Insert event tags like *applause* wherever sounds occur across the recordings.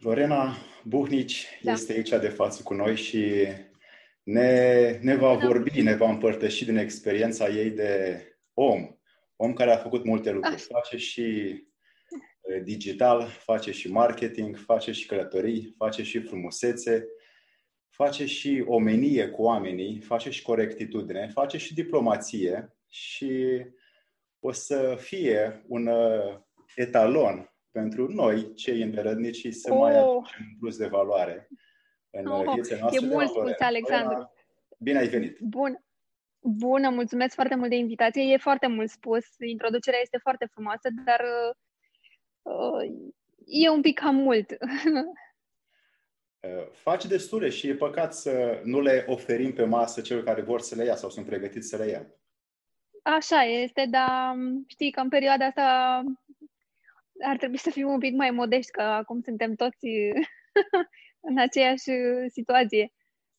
Lorena Buhnici da. este aici de față cu noi și ne, ne va vorbi, ne va împărtăși din experiența ei de om. Om care a făcut multe lucruri. Ah. Face și digital, face și marketing, face și călătorii, face și frumusețe, face și omenie cu oamenii, face și corectitudine, face și diplomație și o să fie un etalon pentru noi, cei îndărădnici, să oh. mai aducem un plus de valoare în oh, vieța noastră. E mult spus, Alexandru. Bine ai venit! Bun! Bună, mulțumesc foarte mult de invitație. E foarte mult spus. Introducerea este foarte frumoasă, dar uh, e un pic cam mult. *laughs* Uh, faci destule și e păcat să nu le oferim pe masă celor care vor să le ia sau sunt pregătiți să le ia. Așa este, dar știi că în perioada asta ar trebui să fim un pic mai modești, că acum suntem toți *laughs* în aceeași situație,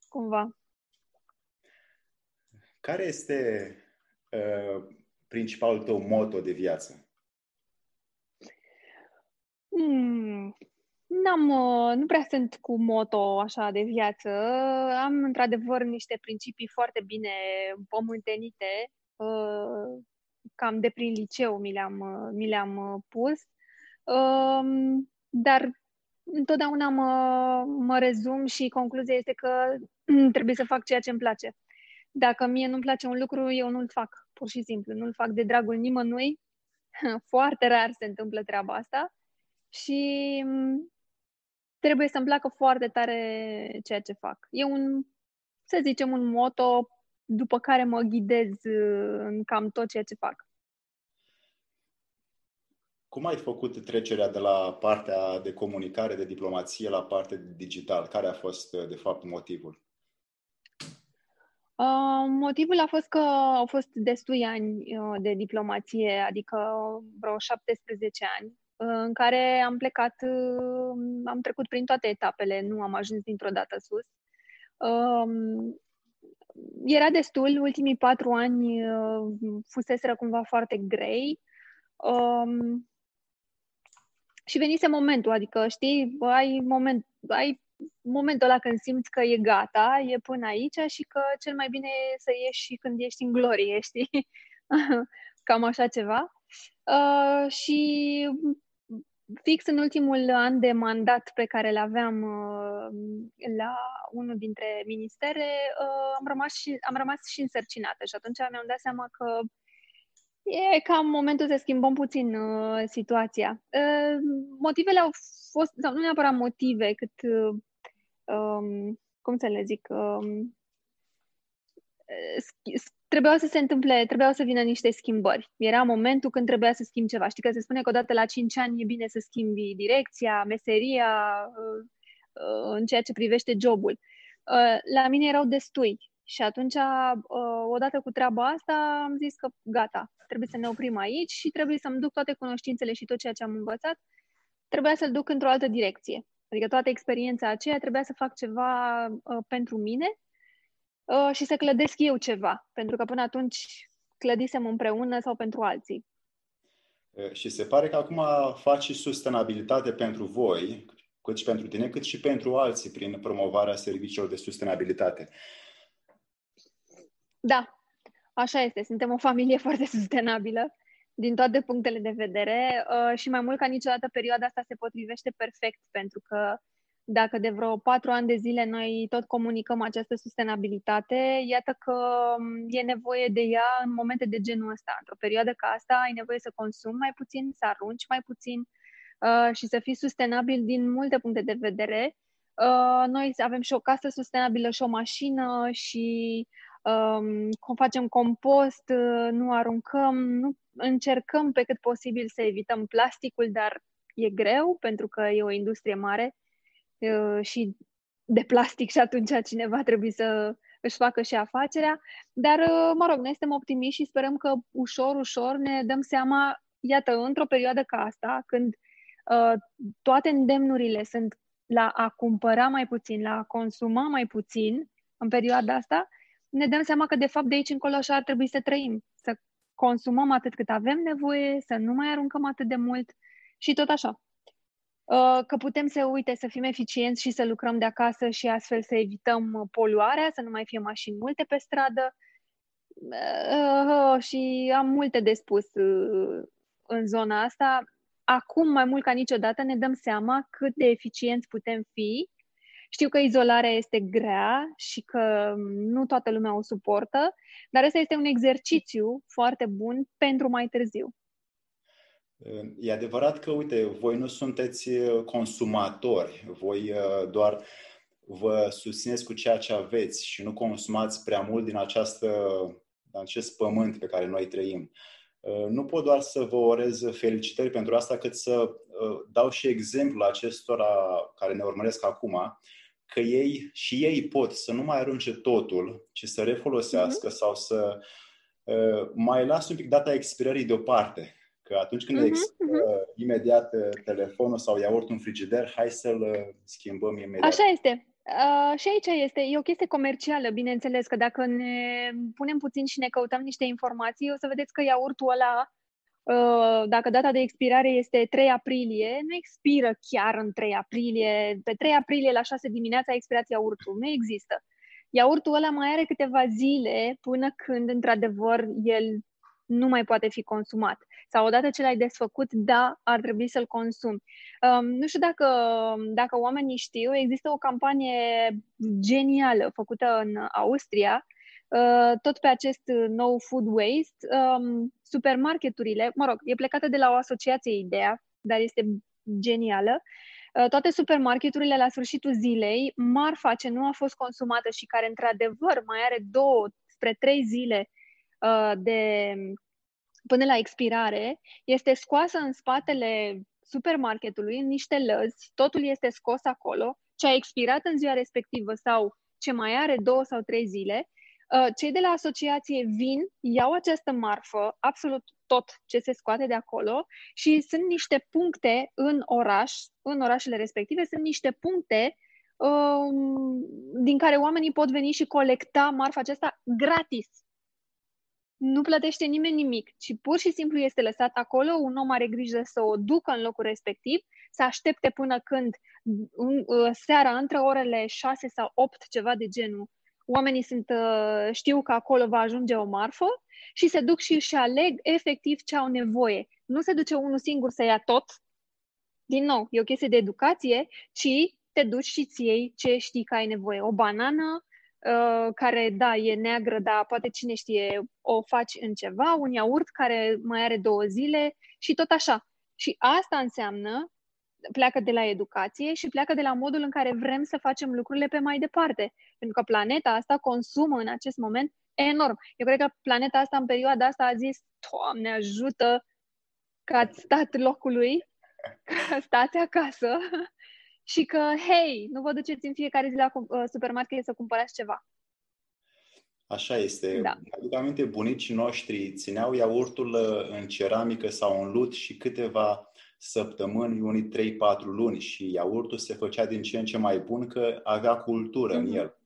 cumva. Care este uh, principalul tău moto de viață? Hmm, n-am, uh, nu prea sunt cu moto așa de viață. Am într-adevăr niște principii foarte bine pământenite, uh, cam de prin liceu mi le-am, uh, mi le-am uh, pus Um, dar întotdeauna mă, mă rezum și concluzia este că *clears throat* trebuie să fac ceea ce îmi place. Dacă mie nu-mi place un lucru, eu nu-l fac, pur și simplu. Nu-l fac de dragul nimănui. *laughs* Foarte rar se întâmplă treaba asta și um, trebuie să-mi placă foarte tare ceea ce fac. E un, să zicem, un moto după care mă ghidez uh, în cam tot ceea ce fac. Cum ai făcut trecerea de la partea de comunicare, de diplomație, la partea de digital? Care a fost, de fapt, motivul? Uh, motivul a fost că au fost destui ani uh, de diplomație, adică vreo 17 ani, uh, în care am plecat, uh, am trecut prin toate etapele, nu am ajuns dintr-o dată sus. Um, era destul, ultimii patru ani uh, fuseseră cumva foarte grei. Um, și venise momentul, adică, știi, ai, moment, ai momentul ăla când simți că e gata, e până aici și că cel mai bine e să ieși și când ești în glorie, *laughs* știi? Cam așa ceva. Uh, și fix în ultimul an de mandat pe care îl aveam uh, la unul dintre ministere, uh, am, rămas și, am rămas și însărcinată și atunci mi-am dat seama că E cam momentul să schimbăm puțin uh, situația. Uh, motivele au fost, sau nu neapărat motive, cât, uh, um, cum să le zic, um, trebuiau să se întâmple, trebuiau să vină niște schimbări. Era momentul când trebuia să schimbi ceva. Știi că se spune că odată la 5 ani e bine să schimbi direcția, meseria, uh, uh, în ceea ce privește jobul. Uh, la mine erau destui și atunci, uh, odată cu treaba asta, am zis că gata, trebuie să ne oprim aici și trebuie să-mi duc toate cunoștințele și tot ceea ce am învățat, trebuia să-l duc într-o altă direcție. Adică toată experiența aceea trebuia să fac ceva uh, pentru mine uh, și să clădesc eu ceva, pentru că până atunci clădisem împreună sau pentru alții. Și se pare că acum faci și sustenabilitate pentru voi, cât și pentru tine, cât și pentru alții prin promovarea serviciilor de sustenabilitate. Da, așa este. Suntem o familie *laughs* foarte sustenabilă din toate punctele de vedere uh, și mai mult ca niciodată perioada asta se potrivește perfect pentru că dacă de vreo patru ani de zile noi tot comunicăm această sustenabilitate, iată că um, e nevoie de ea în momente de genul ăsta. Într-o perioadă ca asta ai nevoie să consumi mai puțin, să arunci mai puțin uh, și să fii sustenabil din multe puncte de vedere. Uh, noi avem și o casă sustenabilă și o mașină și um, facem compost, uh, nu aruncăm, nu încercăm pe cât posibil să evităm plasticul, dar e greu pentru că e o industrie mare uh, și de plastic și atunci cineva trebuie să își facă și afacerea. Dar, uh, mă rog, noi suntem optimiști și sperăm că ușor, ușor ne dăm seama, iată, într-o perioadă ca asta, când uh, toate îndemnurile sunt la a cumpăra mai puțin, la a consuma mai puțin în perioada asta, ne dăm seama că de fapt de aici încolo așa ar trebui să trăim, să consumăm atât cât avem nevoie, să nu mai aruncăm atât de mult și tot așa. uh, că putem să, uite, să fim eficienți și să lucrăm de acasă și astfel să evităm poluarea, să nu mai fie mașini multe pe stradă. Uh, și am multe de spus în zona asta. Acum, mai mult ca niciodată, ne dăm seama cât de eficienți putem fi știu că izolarea este grea și că nu toată lumea o suportă, dar ăsta este un exercițiu foarte bun pentru mai târziu. E adevărat că, uite, voi nu sunteți uh, consumatori, voi uh, doar vă susțineți cu ceea ce aveți și nu consumați prea mult din, această, din acest pământ pe care noi trăim. Uh, nu pot doar să vă orez felicitări pentru asta, cât să dau și exemplul acestora care ne urmăresc acum, că ei și ei pot să nu mai arunce totul, ci să refolosească uh-huh. sau să uh, mai las un pic data expirării deoparte. Că atunci când uh-huh, expiră uh-huh. imediat uh, telefonul sau iaurtul în frigider, hai să-l uh, schimbăm imediat. Așa este. Uh, și aici este, e o chestie comercială, bineînțeles, că dacă ne punem puțin și ne căutăm niște informații, o să vedeți că iaurtul ăla Uh, dacă data de expirare este 3 aprilie, nu expiră chiar în 3 aprilie. Pe 3 aprilie la 6 dimineața a expirat iaurtul. Nu există. Iaurtul ăla mai are câteva zile până când, într-adevăr, el nu mai poate fi consumat. Sau odată ce l-ai desfăcut, da, ar trebui să-l consumi. Um, nu știu dacă, dacă oamenii știu, există o campanie genială făcută în Austria, Uh, tot pe acest uh, no food waste, um, supermarketurile, mă rog, e plecată de la o asociație ideea, dar este genială, uh, toate supermarketurile la sfârșitul zilei, marfa ce nu a fost consumată și care într-adevăr mai are două spre trei zile de până la expirare, este scoasă în spatele supermarketului în niște lăzi, totul este scos acolo, ce a expirat în ziua respectivă sau ce mai are două sau trei zile Uh, cei de la asociație vin, iau această marfă, absolut tot ce se scoate de acolo și sunt niște puncte în oraș, în orașele respective, sunt niște puncte um, din care oamenii pot veni și colecta marfa aceasta gratis. Nu plătește nimeni nimic, ci pur și simplu este lăsat acolo, un om are grijă să o ducă în locul respectiv, să aștepte până când uh, seara, între orele 6 sau 8, ceva de genul, oamenii sunt, uh, știu că acolo va ajunge o marfă și se duc și își aleg efectiv ce au nevoie. Nu se duce unul singur să ia tot, din nou, e o chestie de educație, ci te duci și ți iei ce știi că ai nevoie. O banană, uh, care, da, e neagră, dar poate cine știe, o faci în ceva, un iaurt care mai are două zile și tot așa. Și asta înseamnă pleacă de la educație și pleacă de la modul în care vrem să facem lucrurile pe mai departe. Pentru că planeta asta consumă în acest moment enorm. Eu cred că planeta asta în perioada asta a zis, Doamne ajută că ați stat locului, că stați acasă *laughs* și că, hei, nu vă duceți în fiecare zi la uh, supermarket să cumpărați ceva. Așa este. Da. Aduc aminte, bunicii noștri țineau iaurtul uh, în ceramică sau în lut și câteva săptămâni, unii 3-4 luni și iaurtul se făcea din ce în ce mai bun că avea cultură mm-hmm. în mhm. el.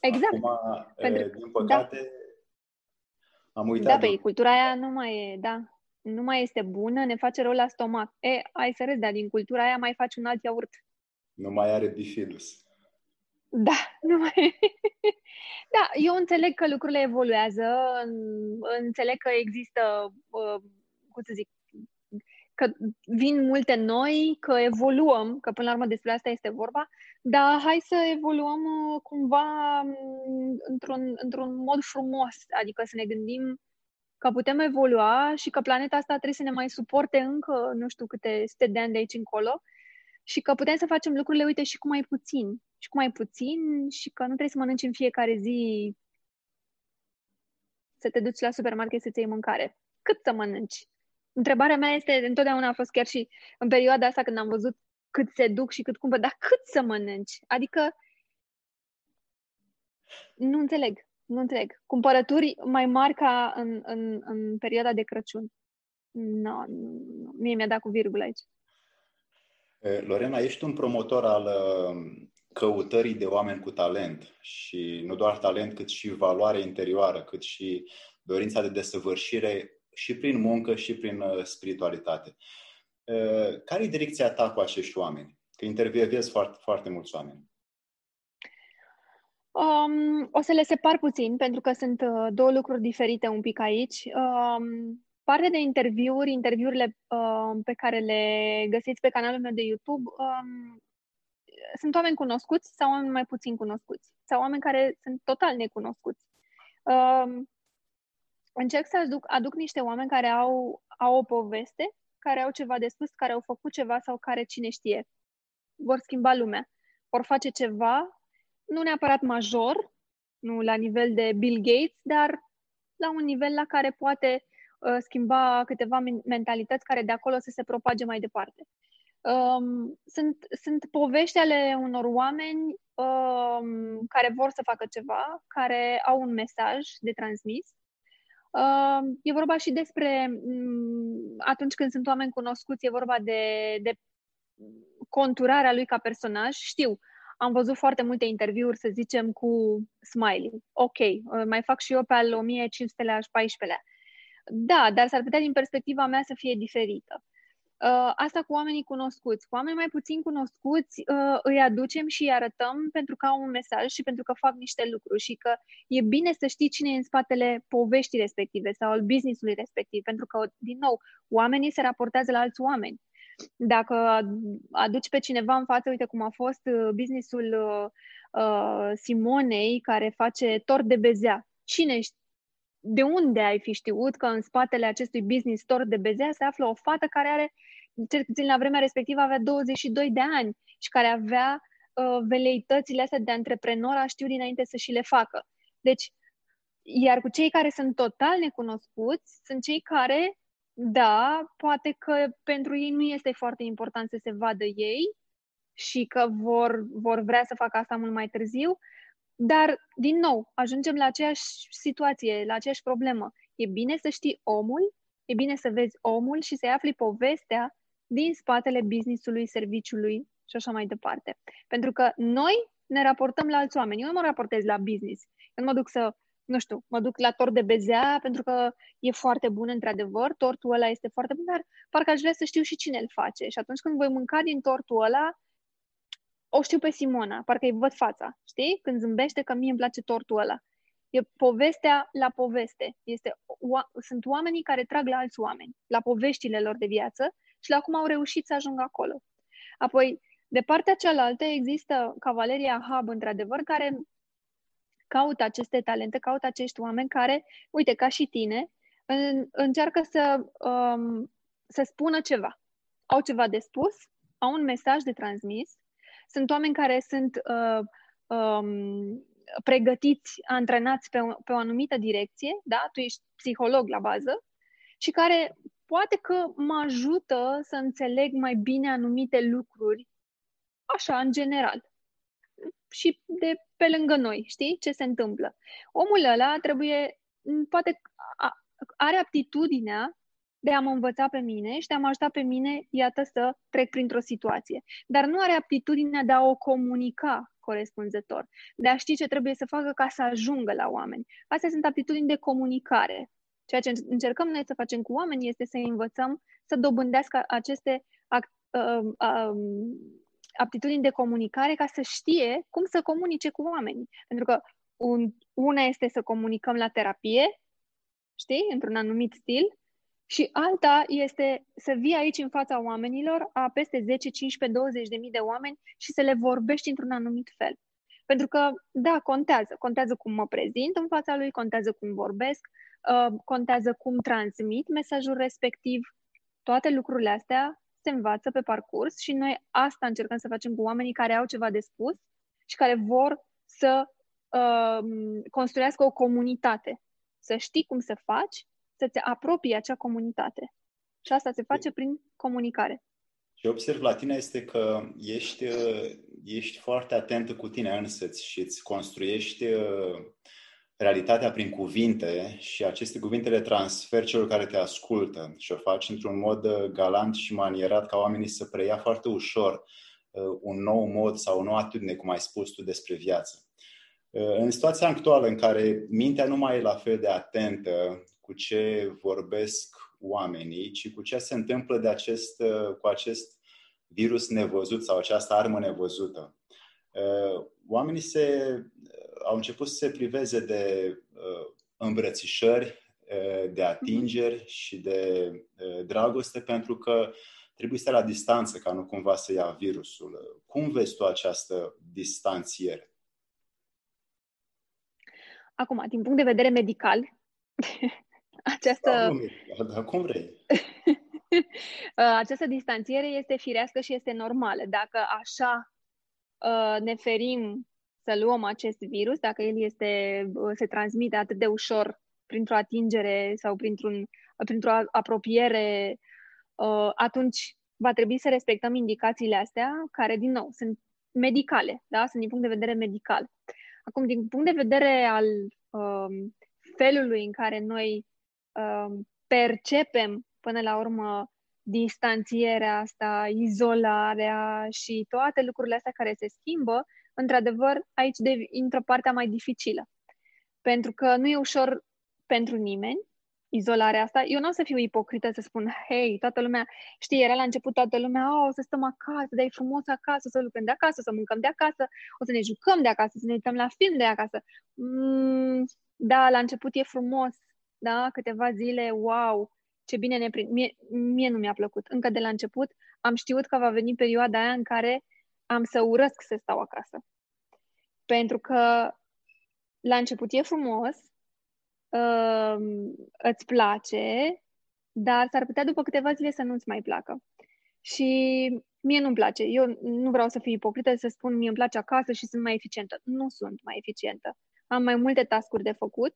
Exact. Acum, Pentru... din păcate, da. am uitat. Da, pe cultura aia nu mai e, da. Nu mai este bună, ne face rău la stomac. E, ai să râzi, dar din cultura aia mai faci un alt iaurt. Nu mai are bifidus. Da, *laughs* nu mai... da, eu înțeleg că lucrurile evoluează, înțeleg că există, uh, cum să zic, că vin multe noi, că evoluăm, că până la urmă despre asta este vorba, dar hai să evoluăm uh, cumva mm, într-un, într-un mod frumos, adică să ne gândim că putem evolua și că planeta asta trebuie să ne mai suporte încă nu știu câte sute de ani de aici încolo și că putem să facem lucrurile, uite, și cu mai puțin. Și cu mai puțin și că nu trebuie să mănânci în fiecare zi să te duci la supermarket să-ți iei mâncare. Cât să mănânci? Întrebarea mea este, întotdeauna a fost chiar și în perioada asta când am văzut cât se duc și cât cumpăr, dar cât să mănânci? Adică nu înțeleg, nu înțeleg. Cumpărături mai mari ca în, în, în perioada de Crăciun. No, nu, mie mi-a dat cu virgulă aici. Lorena, ești un promotor al căutării de oameni cu talent și nu doar talent, cât și valoare interioară, cât și dorința de desăvârșire și prin muncă și prin uh, spiritualitate. care e direcția ta cu acești oameni? Că intervievezi foarte, foarte mulți oameni. Um, o să le separ puțin, pentru că sunt uh, două lucruri diferite un pic aici. Um, partea de interviuri, interviurile uh, pe care le găsiți pe canalul meu de YouTube, um, sunt oameni cunoscuți sau oameni mai puțin cunoscuți, sau oameni care sunt total necunoscuți. Um, încerc să aduc, aduc niște oameni care au, au o poveste, care au ceva de spus, care au făcut ceva sau care, cine știe, vor schimba lumea. Vor face ceva nu neapărat major, nu la nivel de Bill Gates, dar la un nivel la care poate uh, schimba câteva mentalități care de acolo să se propage mai departe. Um, sunt, sunt povești ale unor oameni um, care vor să facă ceva, care au un mesaj de transmis. Um, e vorba și despre, um, atunci când sunt oameni cunoscuți, e vorba de, de conturarea lui ca personaj. Știu, am văzut foarte multe interviuri, să zicem, cu smiley. Ok, uh, mai fac și eu pe al 1500-lea și 14-lea. Da, dar s-ar putea din perspectiva mea să fie diferită. Uh, asta cu oamenii cunoscuți. Cu oamenii mai puțin cunoscuți uh, îi aducem și îi arătăm pentru că au un mesaj și pentru că fac niște lucruri și că e bine să știi cine e în spatele poveștii respective sau al businessului respectiv, pentru că, din nou, oamenii se raportează la alți oameni. Dacă aduci pe cineva în față, uite cum a fost uh, businessul uh, uh, Simonei, care face tort de bezea. Cine de unde ai fi știut că în spatele acestui business tort de bezea se află o fată care are, cel puțin la vremea respectivă, avea 22 de ani și care avea uh, veleitățile astea de antreprenor, a știu dinainte să și le facă. Deci, iar cu cei care sunt total necunoscuți, sunt cei care da, poate că pentru ei nu este foarte important să se vadă ei și că vor, vor vrea să facă asta mult mai târziu, dar, din nou, ajungem la aceeași situație, la aceeași problemă. E bine să știi omul, e bine să vezi omul și să-i afli povestea din spatele businessului, serviciului și așa mai departe. Pentru că noi ne raportăm la alți oameni. Eu nu mă raportez la business. Eu nu mă duc să nu știu, mă duc la tort de bezea pentru că e foarte bun într-adevăr, tortul ăla este foarte bun, dar parcă aș vrea să știu și cine îl face. Și atunci când voi mânca din tortul ăla, o știu pe Simona, parcă îi văd fața, știi? Când zâmbește că mie îmi place tortul ăla. E povestea la poveste. Este, o, sunt oamenii care trag la alți oameni, la poveștile lor de viață și la cum au reușit să ajungă acolo. Apoi, de partea cealaltă există Cavaleria Hub, într-adevăr, care caută aceste talente, caută acești oameni care, uite, ca și tine, în, încearcă să, um, să spună ceva. Au ceva de spus, au un mesaj de transmis. Sunt oameni care sunt uh, um, pregătiți, antrenați pe o, pe o anumită direcție, da? Tu ești psiholog la bază și care poate că mă ajută să înțeleg mai bine anumite lucruri, așa, în general și de pe lângă noi, știi ce se întâmplă. Omul ăla trebuie, poate are aptitudinea de a mă învăța pe mine și de a mă ajuta pe mine, iată, să trec printr-o situație. Dar nu are aptitudinea de a o comunica corespunzător, de a ști ce trebuie să facă ca să ajungă la oameni. Astea sunt aptitudini de comunicare. Ceea ce încercăm noi să facem cu oamenii este să învățăm să dobândească aceste uh, uh, aptitudini de comunicare ca să știe cum să comunice cu oamenii. Pentru că un, una este să comunicăm la terapie, știi, într-un anumit stil, și alta este să vii aici în fața oamenilor, a peste 10, 15, 20 de mii de oameni și să le vorbești într-un anumit fel. Pentru că, da, contează. Contează cum mă prezint în fața lui, contează cum vorbesc, uh, contează cum transmit mesajul respectiv. Toate lucrurile astea se învață pe parcurs și noi asta încercăm să facem cu oamenii care au ceva de spus și care vor să uh, construiască o comunitate. Să știi cum să faci, să te apropii acea comunitate. Și asta se face prin comunicare. Ce observ la tine este că ești, ești foarte atentă cu tine însăți și îți construiești uh, realitatea prin cuvinte și aceste cuvinte le transferi celor care te ascultă și o faci într-un mod uh, galant și manierat ca oamenii să preia foarte ușor uh, un nou mod sau o nouă atitudine, cum ai spus tu, despre viață. Uh, în situația actuală în care mintea nu mai e la fel de atentă cu ce vorbesc oamenii, ci cu ce se întâmplă de acest, cu acest virus nevăzut sau această armă nevăzută. Oamenii se, au început să se priveze de îmbrățișări, de atingeri și de dragoste pentru că trebuie să la distanță ca nu cumva să ia virusul. Cum vezi tu această distanțiere? Acum, din punct de vedere medical, *laughs* această... Da, da, cum vrei. *laughs* această distanțiere este firească și este normală. Dacă așa ne ferim să luăm acest virus, dacă el este, se transmite atât de ușor printr-o atingere sau printr-un, printr-o apropiere, atunci va trebui să respectăm indicațiile astea, care, din nou, sunt medicale, da? sunt din punct de vedere medical. Acum, din punct de vedere al um, felului în care noi um, percepem, până la urmă, distanțierea asta, izolarea și toate lucrurile astea care se schimbă, într-adevăr, aici de, intră partea mai dificilă. Pentru că nu e ușor pentru nimeni izolarea asta. Eu nu o să fiu ipocrită să spun, hei, toată lumea, știi, era la început toată lumea, oh, o să stăm acasă, dar e frumos acasă, să lucrăm de acasă, să mâncăm de acasă, o să ne jucăm de acasă, să ne uităm la film de acasă. Mm, da, la început e frumos, da, câteva zile, wow, ce bine ne prind. Mie, mie nu mi-a plăcut. Încă de la început am știut că va veni perioada aia în care am să urăsc să stau acasă. Pentru că la început e frumos, uh, îți place, dar s-ar putea după câteva zile să nu-ți mai placă. Și mie nu-mi place. Eu nu vreau să fiu ipocrită să spun mie îmi place acasă și sunt mai eficientă. Nu sunt mai eficientă. Am mai multe tascuri de făcut,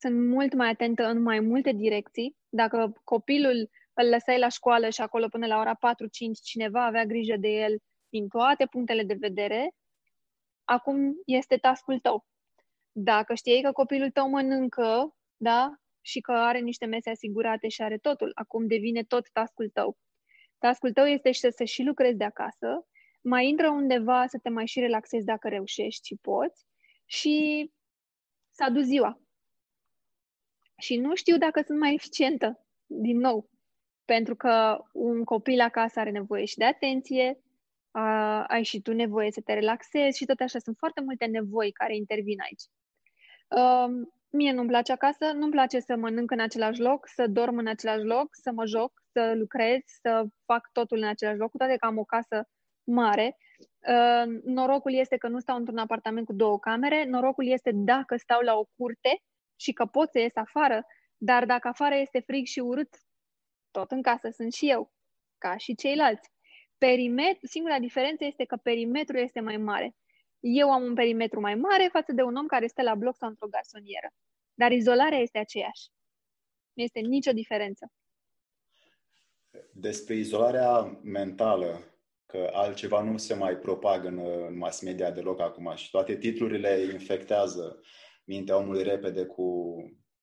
sunt mult mai atentă în mai multe direcții. Dacă copilul îl lăsai la școală și acolo până la ora 4-5 cineva avea grijă de el din toate punctele de vedere, acum este tascul tău. Dacă știi că copilul tău mănâncă, da, și că are niște mese asigurate și are totul, acum devine tot tascul tău. Tascul tău este să, să și lucrezi de acasă, mai intră undeva să te mai și relaxezi dacă reușești și poți și să adu ziua. Și nu știu dacă sunt mai eficientă, din nou, pentru că un copil acasă are nevoie și de atenție, a, ai și tu nevoie să te relaxezi și tot așa. Sunt foarte multe nevoi care intervin aici. Um, mie nu-mi place acasă, nu-mi place să mănânc în același loc, să dorm în același loc, să mă joc, să lucrez, să fac totul în același loc, cu toate că am o casă mare. Uh, norocul este că nu stau într-un apartament cu două camere, norocul este dacă stau la o curte și că pot să ies afară, dar dacă afară este frig și urât, tot în casă sunt și eu, ca și ceilalți. Perimetru, singura diferență este că perimetrul este mai mare. Eu am un perimetru mai mare față de un om care stă la bloc sau într-o garsonieră. Dar izolarea este aceeași. Nu este nicio diferență. Despre izolarea mentală, că altceva nu se mai propagă în, în mass media deloc acum și toate titlurile infectează mintea omului repede cu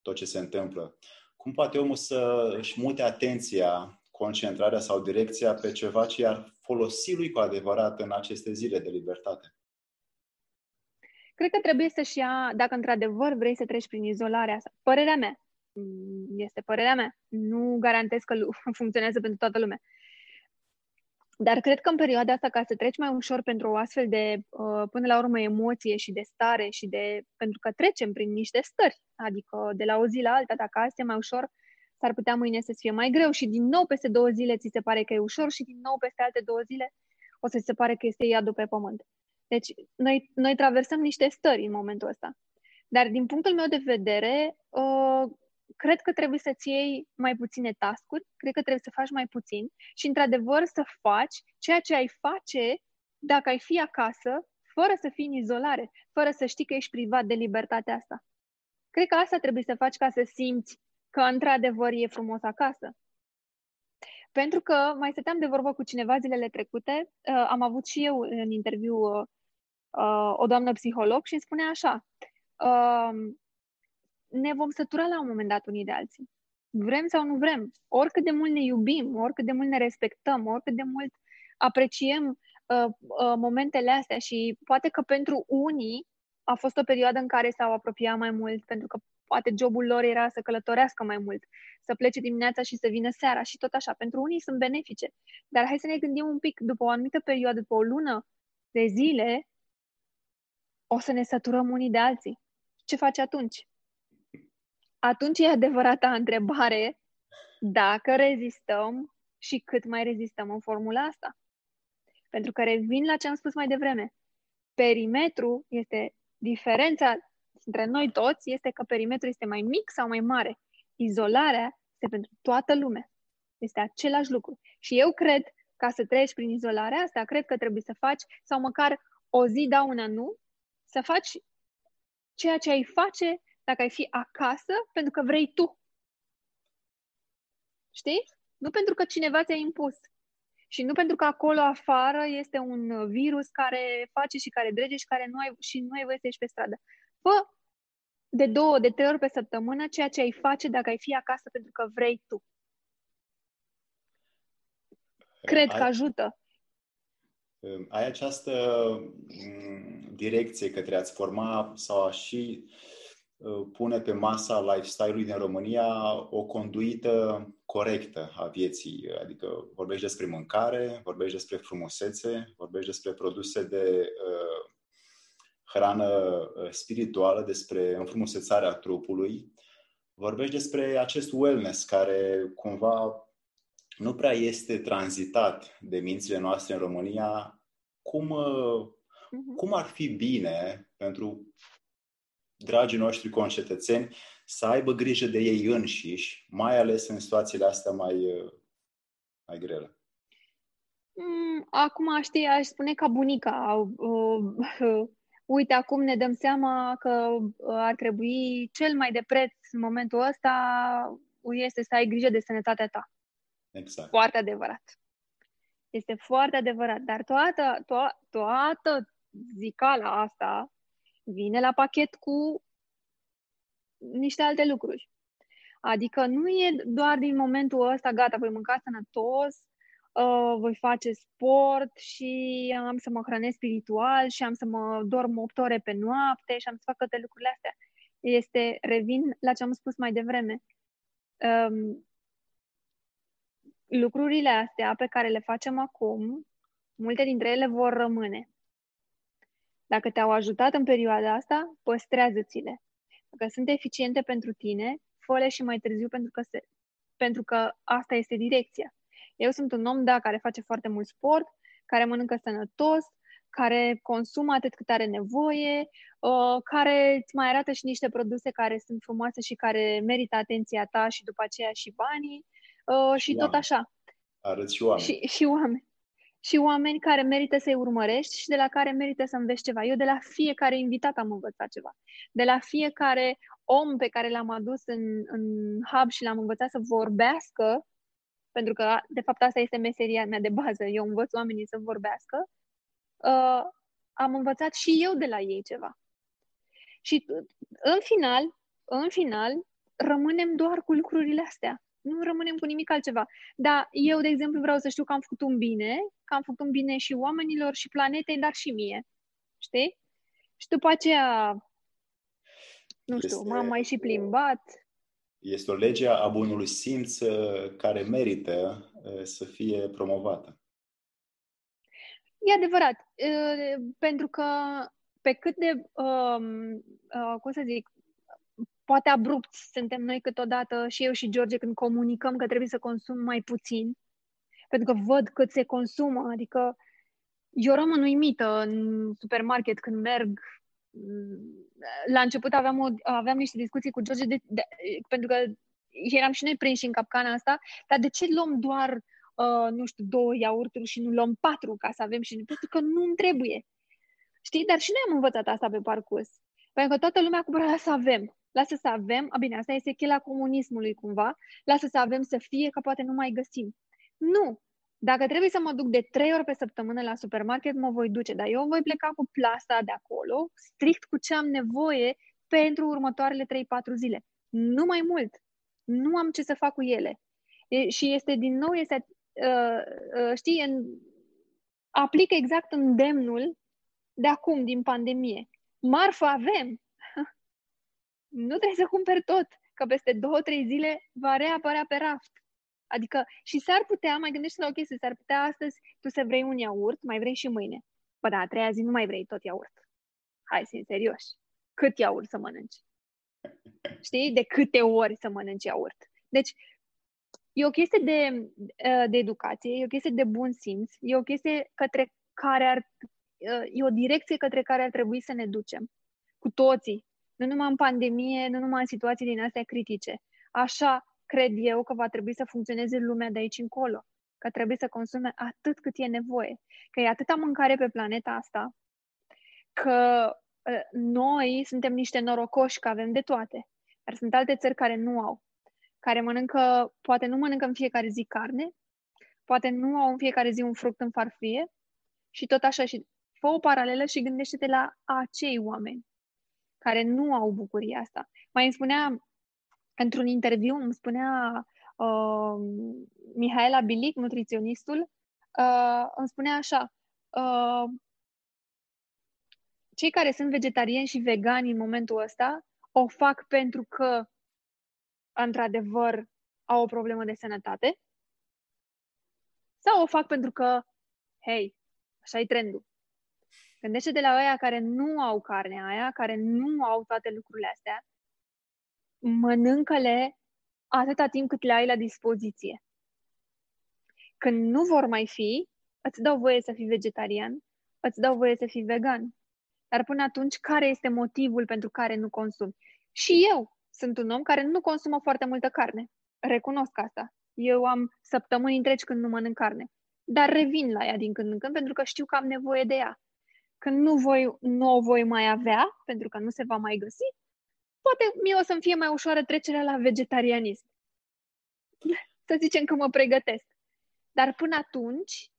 tot ce se întâmplă. Cum poate omul să își mute atenția, concentrarea sau direcția pe ceva ce ar folosi lui cu adevărat în aceste zile de libertate? Cred că trebuie să-și ia, dacă într-adevăr vrei să treci prin izolarea asta, părerea mea, mm, este părerea mea, nu garantez că *laughs* funcționează pentru toată lumea. Dar cred că în perioada asta, ca să treci mai ușor pentru o astfel de, uh, până la urmă, emoție și de stare și de... pentru că trecem prin niște stări, adică de la o zi la alta, dacă azi e mai ușor, s-ar putea mâine să fie mai greu și din nou peste două zile ți se pare că e ușor și din nou peste alte două zile o să ți se pare că este iadul pe pământ. Deci, noi, noi traversăm niște stări în momentul ăsta. Dar, din punctul meu de vedere, uh, cred că trebuie să-ți iei mai puține tascuri, cred că trebuie să faci mai puțin și, într-adevăr, să faci ceea ce ai face dacă ai fi acasă, fără să fii în izolare, fără să știi că ești privat de libertatea asta. Cred că asta trebuie să faci ca să simți că, într-adevăr, e frumos acasă. Pentru că mai stăteam de vorbă cu cineva zilele trecute, uh, am avut și eu în interviu uh, uh, o doamnă psiholog și îmi spunea așa, uh, ne vom sătura la un moment dat unii de alții. Vrem sau nu vrem. Oricât de mult ne iubim, oricât de mult ne respectăm, oricât de mult apreciem uh, uh, momentele astea și poate că pentru unii a fost o perioadă în care s-au apropiat mai mult pentru că poate jobul lor era să călătorească mai mult, să plece dimineața și să vină seara și tot așa. Pentru unii sunt benefice. Dar hai să ne gândim un pic, după o anumită perioadă, după o lună de zile, o să ne săturăm unii de alții. Ce faci atunci? Atunci e adevărata întrebare dacă rezistăm și cât mai rezistăm în formula asta. Pentru că revin la ce am spus mai devreme. Perimetru este diferența între noi toți este că perimetrul este mai mic sau mai mare. Izolarea este pentru toată lumea. Este același lucru. Și eu cred, ca să treci prin izolarea asta, cred că trebuie să faci, sau măcar o zi da una nu, să faci ceea ce ai face dacă ai fi acasă pentru că vrei tu. Știi? Nu pentru că cineva ți-a impus. Și nu pentru că acolo afară este un virus care face și care drege și care nu ai, și nu ai voie să ieși pe stradă. Fă de două, de trei ori pe săptămână ceea ce ai face dacă ai fi acasă pentru că vrei tu. Cred ai, că ajută. Ai această mm, direcție către a-ți forma sau a și Uh, pune pe masa lifestyle-ului din România o conduită corectă a vieții. Adică vorbești despre mâncare, vorbești despre frumusețe, vorbești despre produse de uh, hrană uh, spirituală, despre înfrumusețarea trupului, vorbești despre acest wellness care cumva nu prea este tranzitat de mințile noastre în România. Cum, uh, mhm. cum ar fi bine pentru dragii noștri concetățeni să aibă grijă de ei înșiși, mai ales în situațiile astea mai, mai grele? Mm, acum, știi, aș spune ca bunica. Uite, acum ne dăm seama că ar trebui cel mai de preț în momentul ăsta este să ai grijă de sănătatea ta. Exact. Foarte adevărat. Este foarte adevărat. Dar toată, to- toată zicala asta vine la pachet cu niște alte lucruri. Adică nu e doar din momentul ăsta, gata, voi mânca sănătos, uh, voi face sport și am să mă hrănesc spiritual și am să mă dorm 8 ore pe noapte și am să fac toate lucrurile astea. Este, revin la ce am spus mai devreme. Um, lucrurile astea pe care le facem acum, multe dintre ele vor rămâne. Dacă te-au ajutat în perioada asta, păstrează-ți-le. Dacă sunt eficiente pentru tine, fă și mai târziu pentru că, se, pentru că asta este direcția. Eu sunt un om, da, care face foarte mult sport, care mănâncă sănătos, care consumă atât cât are nevoie, uh, care îți mai arată și niște produse care sunt frumoase și care merită atenția ta și după aceea și banii uh, și, și tot așa. Arăți și oameni. Și, și oameni și oameni care merită să-i urmărești și de la care merită să înveți ceva. Eu de la fiecare invitat am învățat ceva. De la fiecare om pe care l-am adus în, în hub și l-am învățat să vorbească, pentru că, de fapt, asta este meseria mea de bază. Eu învăț oamenii să vorbească. Uh, am învățat și eu de la ei ceva. Și, în final, în final, rămânem doar cu lucrurile astea nu rămânem cu nimic altceva. Dar eu, de exemplu, vreau să știu că am făcut un bine, că am făcut un bine și oamenilor și planetei, dar și mie. Știi? Și după aceea, nu știu, este, m-am mai și plimbat. Este o lege a bunului simț uh, care merită uh, să fie promovată. E adevărat, uh, pentru că pe cât de, um, cum să zic, poate abrupt suntem noi câteodată și eu și George când comunicăm că trebuie să consum mai puțin, pentru că văd cât se consumă, adică eu rămân uimită în supermarket când merg. La început aveam, o, aveam niște discuții cu George, de, de, pentru că eram și noi prinși în capcana asta, dar de ce luăm doar, uh, nu știu, două iaurturi și nu luăm patru ca să avem și... Pentru că nu trebuie. Știi? Dar și noi am învățat asta pe parcurs. Pentru că toată lumea cumpără să avem lasă să avem, a bine, asta este cheia comunismului cumva, lasă să avem să fie, că poate nu mai găsim. Nu! Dacă trebuie să mă duc de trei ori pe săptămână la supermarket, mă voi duce, dar eu voi pleca cu plasa de acolo, strict cu ce am nevoie pentru următoarele 3-4 zile. Nu mai mult. Nu am ce să fac cu ele. E, și este din nou, este, uh, uh, știi, în, aplică exact îndemnul de acum, din pandemie. Marfă avem, *laughs* nu trebuie să cumperi tot, că peste două, trei zile va reapărea pe raft. Adică și s-ar putea, mai gândește la o chestie, s-ar putea astăzi tu să vrei un iaurt, mai vrei și mâine. Bă, da, a treia zi nu mai vrei tot iaurt. Hai să serios. Cât iaurt să mănânci? Știi? De câte ori să mănânci iaurt? Deci, e o chestie de, uh, de educație, e o chestie de bun simț, e o chestie către care ar, uh, e o direcție către care ar trebui să ne ducem. Cu toții. Nu numai în pandemie, nu numai în situații din astea critice. Așa cred eu că va trebui să funcționeze lumea de aici încolo. Că trebuie să consume atât cât e nevoie. Că e atâta mâncare pe planeta asta, că uh, noi suntem niște norocoși că avem de toate. Dar sunt alte țări care nu au care mănâncă, poate nu mănâncă în fiecare zi carne, poate nu au în fiecare zi un fruct în farfurie și tot așa. Și fă o paralelă și gândește-te la acei oameni care nu au bucuria asta. Mai îmi spunea, într-un interviu, îmi spunea uh, Mihaela Bilic, nutriționistul, uh, îmi spunea așa, uh, cei care sunt vegetariani și vegani în momentul ăsta o fac pentru că într-adevăr au o problemă de sănătate sau o fac pentru că, hei, așa e trendul. Gândește-te la aia care nu au carne aia, care nu au toate lucrurile astea, mănâncă-le atâta timp cât le ai la dispoziție. Când nu vor mai fi, îți dau voie să fii vegetarian, îți dau voie să fii vegan. Dar până atunci, care este motivul pentru care nu consumi? Și eu sunt un om care nu consumă foarte multă carne. Recunosc asta. Eu am săptămâni întregi când nu mănânc carne. Dar revin la ea din când în când pentru că știu că am nevoie de ea. Când nu, voi, nu o voi mai avea, pentru că nu se va mai găsi, poate mie o să-mi fie mai ușoară trecerea la vegetarianism. Să zicem că mă pregătesc. Dar până atunci,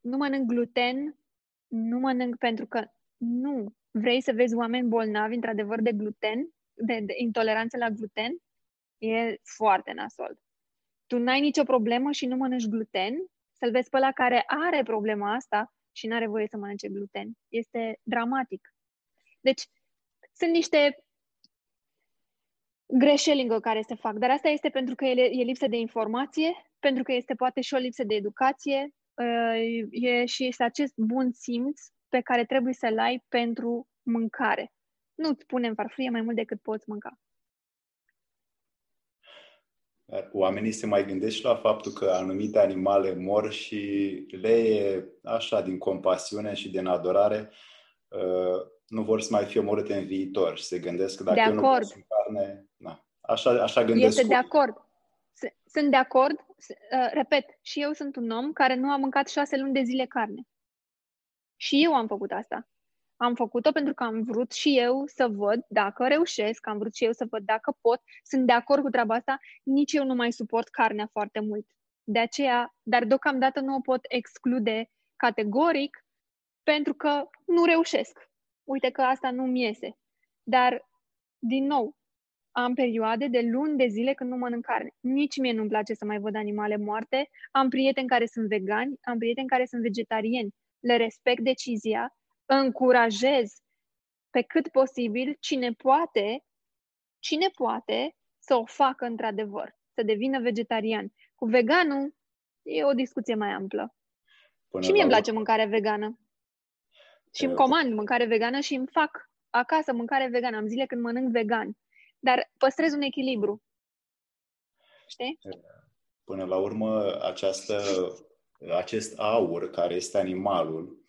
nu mănânc gluten, nu mănânc pentru că nu vrei să vezi oameni bolnavi, într-adevăr, de gluten, de, de intoleranță la gluten, e foarte nasol. Tu n-ai nicio problemă și nu mănânci gluten, să-l vezi pe ăla care are problema asta și nu are voie să mănânce gluten. Este dramatic. Deci, sunt niște greșeli în care se fac, dar asta este pentru că e, e lipsă de informație, pentru că este poate și o lipsă de educație, uh, e și este acest bun simț pe care trebuie să-l ai pentru mâncare nu-ți pune în farfurie mai mult decât poți mânca. Oamenii se mai gândesc și la faptul că anumite animale mor și le e așa, din compasiune și din adorare, uh, nu vor să mai fie omorâte în viitor și se gândesc că dacă de eu nu consum carne, na, așa, așa gândesc. Este de acord. Sunt de acord, uh, repet, și eu sunt un om care nu a mâncat șase luni de zile carne. Și eu am făcut asta. Am făcut-o pentru că am vrut și eu să văd dacă reușesc, am vrut și eu să văd dacă pot. Sunt de acord cu treaba asta, nici eu nu mai suport carnea foarte mult. De aceea, dar deocamdată nu o pot exclude categoric pentru că nu reușesc. Uite că asta nu-mi iese. Dar, din nou, am perioade de luni de zile când nu mănânc carne. Nici mie nu-mi place să mai văd animale moarte. Am prieteni care sunt vegani, am prieteni care sunt vegetariani. Le respect decizia, încurajez pe cât posibil cine poate, cine poate să o facă într-adevăr, să devină vegetarian. Cu veganul e o discuție mai amplă. Până și mie îmi place mâncare vegană. Și îmi comand mâncare vegană și îmi fac acasă mâncare vegană. Am zile când mănânc vegan. Dar păstrez un echilibru. Știi? Până la urmă, această, acest aur care este animalul,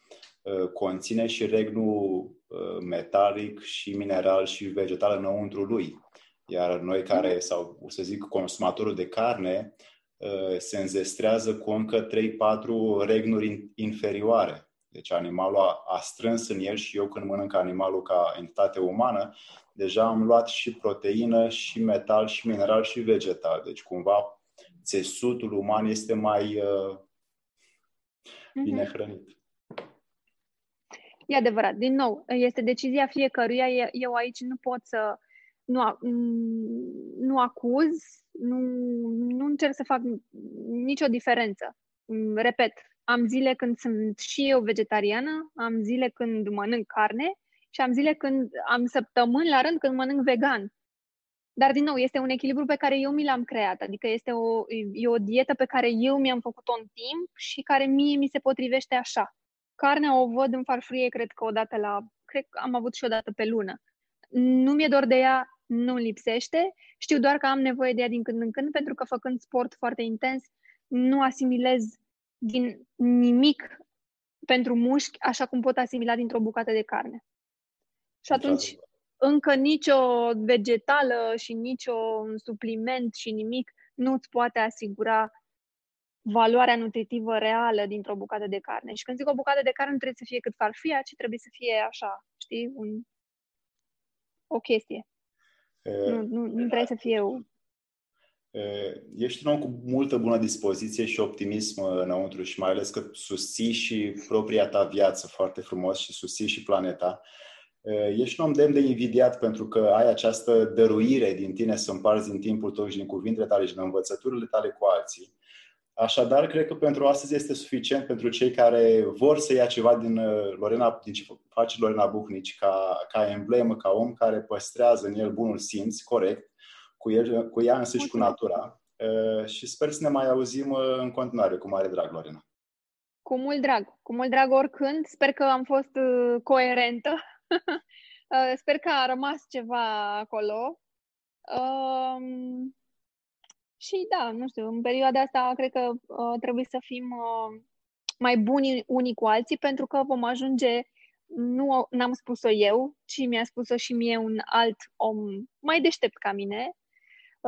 Uh, conține și regnul uh, metalic și mineral și vegetal înăuntru lui. Iar noi care, sau să zic, consumatorul de carne, uh, se înzestrează cu încă 3-4 regnuri inferioare. Deci animalul a, a strâns în el și eu când mănânc animalul ca entitate umană, deja am luat și proteină, și metal, și mineral, și vegetal. Deci cumva țesutul uman este mai uh, bine mhm. hrănit. E adevărat, din nou, este decizia fiecăruia, eu aici nu pot să nu, nu acuz, nu, nu încerc să fac nicio diferență. Repet, am zile când sunt și eu vegetariană, am zile când mănânc carne, și am zile când am săptămâni la rând când mănânc vegan. Dar, din nou, este un echilibru pe care eu mi l-am creat, adică este o, e o dietă pe care eu mi-am făcut-o în timp și care mie mi se potrivește așa. Carnea o văd în farfurie, cred că odată la, cred că am avut și o dată pe lună. Nu mi-e dor de ea, nu lipsește, știu doar că am nevoie de ea din când în când, pentru că făcând sport foarte intens, nu asimilez din nimic pentru mușchi, așa cum pot asimila dintr-o bucată de carne. Și atunci, încă nicio vegetală și nicio un supliment și nimic nu îți poate asigura valoarea nutritivă reală dintr-o bucată de carne. Și când zic o bucată de carne, nu trebuie să fie cât farfia, ci trebuie să fie așa, știi, un, o chestie. E, nu, nu, nu trebuie să fie o... Ești un om cu multă bună dispoziție și optimism înăuntru și mai ales că susții și propria ta viață foarte frumos și susții și planeta. Ești un om demn de invidiat pentru că ai această dăruire din tine să împarți din timpul tău și din cuvintele tale și din învățăturile tale cu alții. Așadar, cred că pentru astăzi este suficient pentru cei care vor să ia ceva din, Lorena, din ce face Lorena Buhnici ca, ca emblemă, ca om care păstrează în el bunul simț, corect, cu, el, cu ea însăși cu natura. Și sper să ne mai auzim în continuare. Cu mare drag, Lorena. Cu mult drag. Cu mult drag oricând. Sper că am fost coerentă *laughs* Uh, sper că a rămas ceva acolo. Um, și da, nu știu, în perioada asta cred că uh, trebuie să fim uh, mai buni unii cu alții pentru că vom ajunge, nu n-am spus-o eu, ci mi-a spus-o și mie un alt om mai deștept ca mine uh,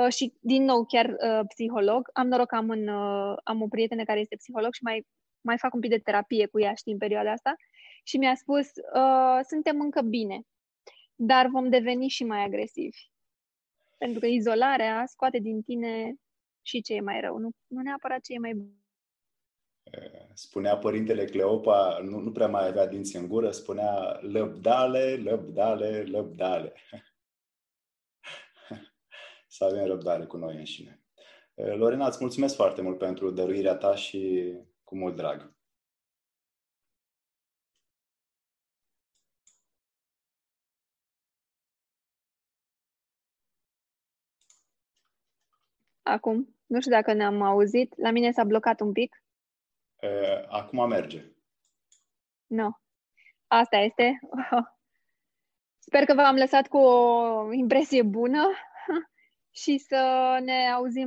și din nou chiar uh, psiholog. Am noroc că am, în, uh, am o prietenă care este psiholog și mai, mai fac un pic de terapie cu ea, știi, în perioada asta și mi-a spus, uh, suntem încă bine, dar vom deveni și mai agresivi. Pentru că izolarea scoate din tine și ce e mai rău, nu, nu neapărat ce e mai bun. Spunea părintele Cleopa, nu, nu prea mai avea dinți în gură, spunea lăbdale, lăbdale, lăbdale. Să avem răbdare cu noi înșine. Lorena, îți mulțumesc foarte mult pentru dăruirea ta și cu mult drag. acum. Nu știu dacă ne-am auzit. La mine s-a blocat un pic. Acum merge. Nu. No. Asta este. *laughs* Sper că v-am lăsat cu o impresie bună și să ne auzim